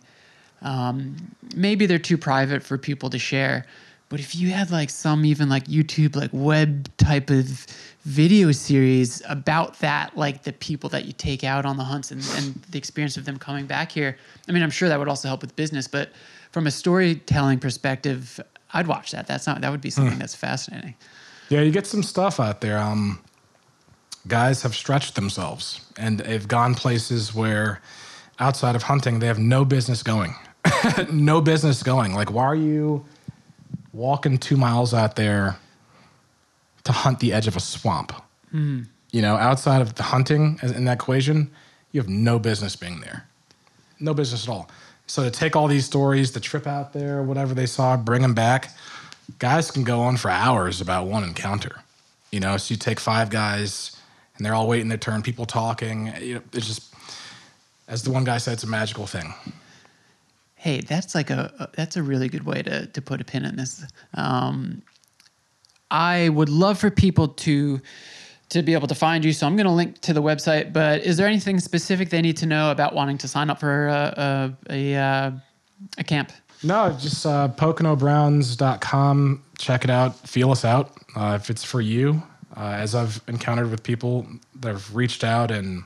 um, maybe they're too private for people to share. But if you had like some even like YouTube like web type of video series about that, like the people that you take out on the hunts and, and the experience of them coming back here, I mean, I'm sure that would also help with business. But from a storytelling perspective, I'd watch that. That's not that would be something that's fascinating. Yeah, you get some stuff out there. Um, guys have stretched themselves and they've gone places where outside of hunting, they have no business going. *laughs* no business going. Like, why are you walking two miles out there to hunt the edge of a swamp? You You know, outside of the hunting in that equation, you have no business being there. No business at all. So to take all these stories, the trip out there, whatever they saw, bring them back, guys can go on for hours about one encounter. You know, so you take five guys and they're all waiting their turn, people talking. You know, it's just, as the one guy said, it's a magical thing. Hey, that's like a, a that's a really good way to to put a pin in this. Um, I would love for people to to be able to find you, so I'm going to link to the website. But is there anything specific they need to know about wanting to sign up for a a, a, uh, a camp? No, just uh, PoconoBrowns.com. Check it out. Feel us out. Uh, if it's for you, uh, as I've encountered with people that have reached out and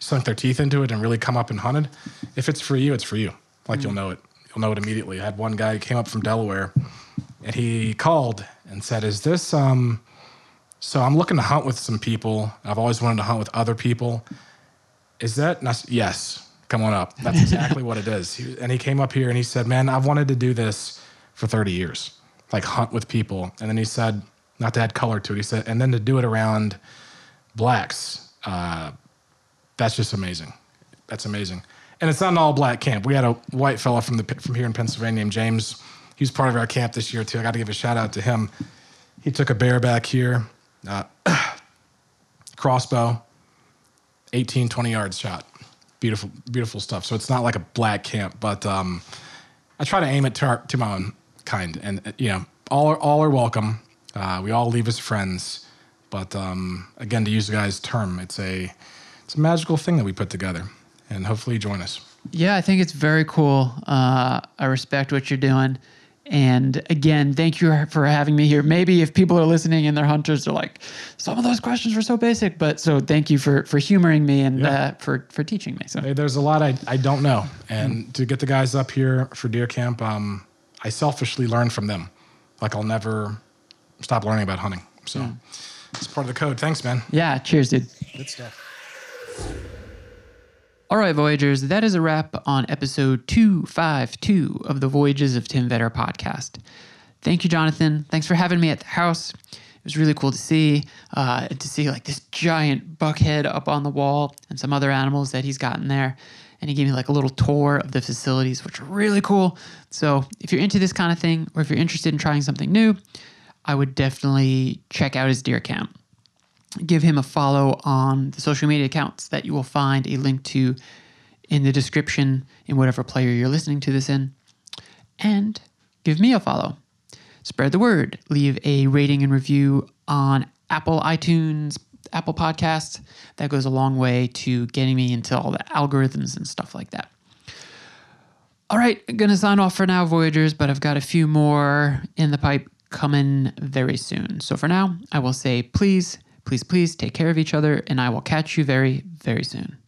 sunk their teeth into it and really come up and hunted, if it's for you, it's for you. Like you'll know it. You'll know it immediately. I had one guy who came up from Delaware and he called and said, Is this, um, so I'm looking to hunt with some people. I've always wanted to hunt with other people. Is that, said, yes, come on up. That's exactly what it is. He, and he came up here and he said, man, I've wanted to do this for 30 years, like hunt with people. And then he said, not to add color to it, he said, and then to do it around blacks, uh, that's just amazing. That's amazing. And it's not an all black camp. We had a white fella from the from here in Pennsylvania named James. He was part of our camp this year too. I got to give a shout out to him. He took a bear back here, uh, *clears throat* crossbow, 18, 20 yards shot. Beautiful, beautiful stuff. So it's not like a black camp, but um, I try to aim it to, our, to my own kind. And, uh, you know, all are, all are welcome. Uh, we all leave as friends. But um, again, to use the guy's term, it's a, it's a magical thing that we put together. And hopefully you join us. Yeah, I think it's very cool. Uh, I respect what you're doing. And again, thank you for having me here. Maybe if people are listening and they're hunters, they're like, some of those questions were so basic. But so thank you for for humoring me and Yeah. uh, for for teaching me. So Hey, there's a lot I, I don't know. And to get the guys up here for deer camp, um, I selfishly learn from them. Like I'll never stop learning about hunting. So it's part of the code. Thanks, man. yeah, cheers, dude. Good stuff. All right, Voyagers, that is a wrap on episode 252 of the Voyages of Tim Vetter podcast. Thank you, Jonathan. Thanks for having me at the house. It was really cool to see, uh, to see like this giant buckhead up on the wall and some other animals that he's gotten there. And he gave me like a little tour of the facilities, which are really cool. So if you're into this kind of thing, or if you're interested in trying something new, I would definitely check out his deer camp give him a follow on the social media accounts that you will find a link to in the description in whatever player you're listening to this in. And give me a follow. Spread the word. Leave a rating and review on Apple iTunes, Apple Podcasts. That goes a long way to getting me into all the algorithms and stuff like that. All right, I'm gonna sign off for now, Voyagers, but I've got a few more in the pipe coming very soon. So for now, I will say please, please, please take care of each other, and I will catch you very, very soon.